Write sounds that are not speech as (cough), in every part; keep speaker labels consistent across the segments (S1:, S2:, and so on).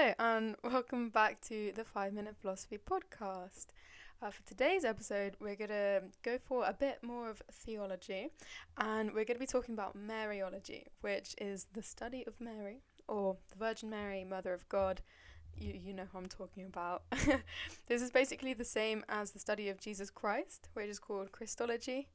S1: Hello, and welcome back to the Five Minute Philosophy Podcast. Uh, for today's episode, we're going to go for a bit more of theology, and we're going to be talking about Mariology, which is the study of Mary, or the Virgin Mary, Mother of God. You, you know who I'm talking about. (laughs) this is basically the same as the study of Jesus Christ, which is called Christology.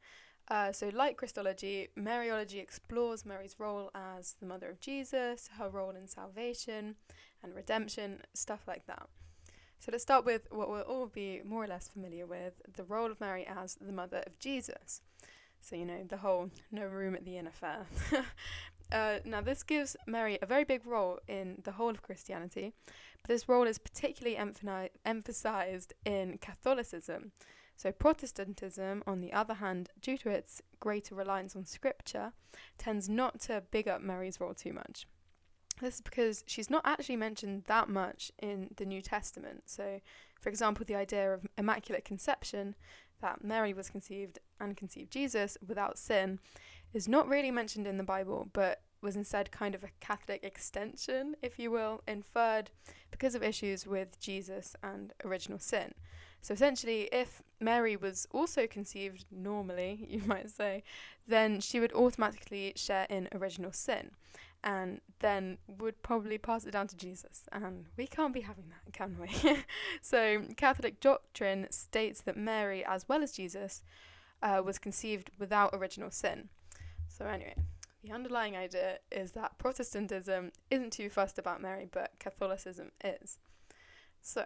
S1: Uh, so, like Christology, Mariology explores Mary's role as the mother of Jesus, her role in salvation and redemption, stuff like that. So, let's start with what we'll all be more or less familiar with the role of Mary as the mother of Jesus. So, you know, the whole no room at the inn affair. (laughs) uh, now, this gives Mary a very big role in the whole of Christianity, but this role is particularly emphani- emphasized in Catholicism. So, Protestantism, on the other hand, due to its greater reliance on scripture, tends not to big up Mary's role too much. This is because she's not actually mentioned that much in the New Testament. So, for example, the idea of immaculate conception, that Mary was conceived and conceived Jesus without sin, is not really mentioned in the Bible, but was instead kind of a Catholic extension, if you will, inferred because of issues with Jesus and original sin. So essentially, if Mary was also conceived normally, (laughs) you might say, then she would automatically share in original sin and then would probably pass it down to Jesus. And we can't be having that, can we? (laughs) so, Catholic doctrine states that Mary, as well as Jesus, uh, was conceived without original sin. So, anyway, the underlying idea is that Protestantism isn't too fussed about Mary, but Catholicism is. So,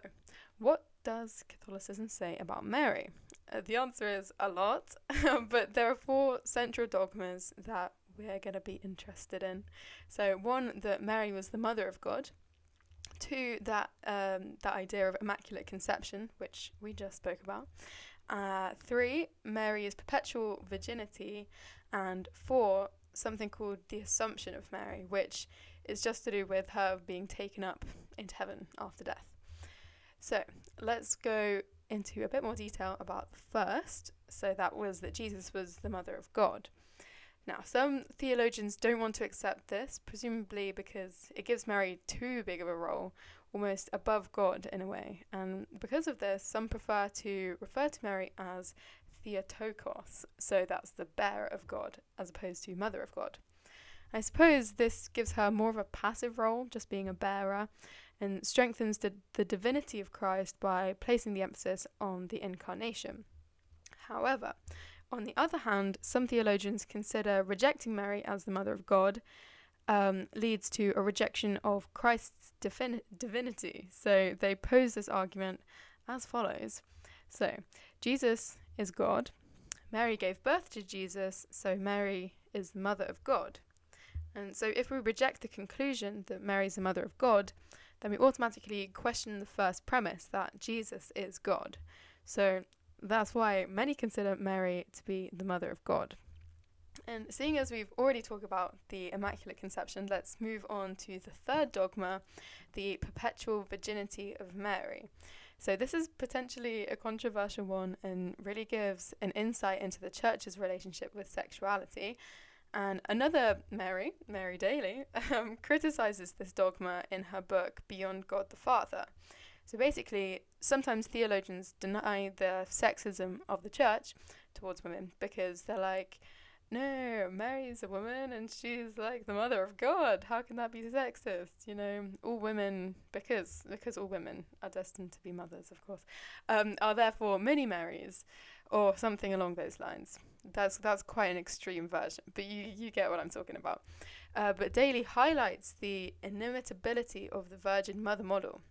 S1: what does Catholicism say about Mary? Uh, the answer is a lot, (laughs) but there are four central dogmas that we're going to be interested in. So, one, that Mary was the mother of God. Two, that um, that idea of immaculate conception, which we just spoke about. Uh, three, Mary's perpetual virginity, and four, something called the Assumption of Mary, which is just to do with her being taken up into heaven after death. So let's go into a bit more detail about the first. So that was that Jesus was the mother of God. Now, some theologians don't want to accept this, presumably because it gives Mary too big of a role, almost above God in a way. And because of this, some prefer to refer to Mary as Theotokos, so that's the bearer of God, as opposed to mother of God. I suppose this gives her more of a passive role, just being a bearer, and strengthens the, the divinity of Christ by placing the emphasis on the incarnation. However, on the other hand, some theologians consider rejecting Mary as the mother of God um, leads to a rejection of Christ's divin- divinity. So they pose this argument as follows So, Jesus is God, Mary gave birth to Jesus, so Mary is the mother of God. And so, if we reject the conclusion that Mary is the mother of God, then we automatically question the first premise that Jesus is God. So that's why many consider Mary to be the mother of God. And seeing as we've already talked about the Immaculate Conception, let's move on to the third dogma, the perpetual virginity of Mary. So, this is potentially a controversial one and really gives an insight into the church's relationship with sexuality and another Mary, Mary Daly, (laughs) um, criticizes this dogma in her book Beyond God the Father. So basically, sometimes theologians deny the sexism of the church towards women because they're like, no, Mary's a woman and she's like the mother of God. How can that be sexist? You know, all women, because because all women are destined to be mothers, of course, um, are therefore mini Marys, or something along those lines. That's that's quite an extreme version, but you you get what I'm talking about. Uh, but Daly highlights the inimitability of the Virgin Mother model,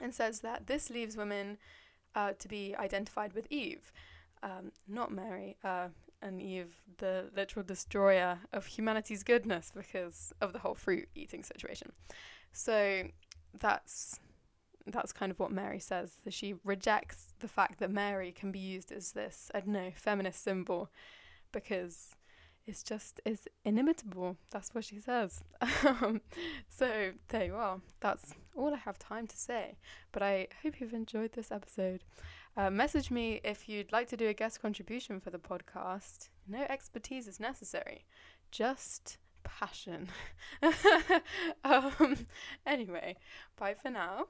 S1: and says that this leaves women uh, to be identified with Eve, um, not Mary. Uh, and Eve, the literal destroyer of humanity's goodness because of the whole fruit eating situation. So that's that's kind of what Mary says. That she rejects the fact that Mary can be used as this, I don't know, feminist symbol because it's just is inimitable. That's what she says. (laughs) Um, so there you are. That's all I have time to say. But I hope you've enjoyed this episode. Uh, message me if you'd like to do a guest contribution for the podcast. No expertise is necessary. Just passion. (laughs) um, anyway, bye for now.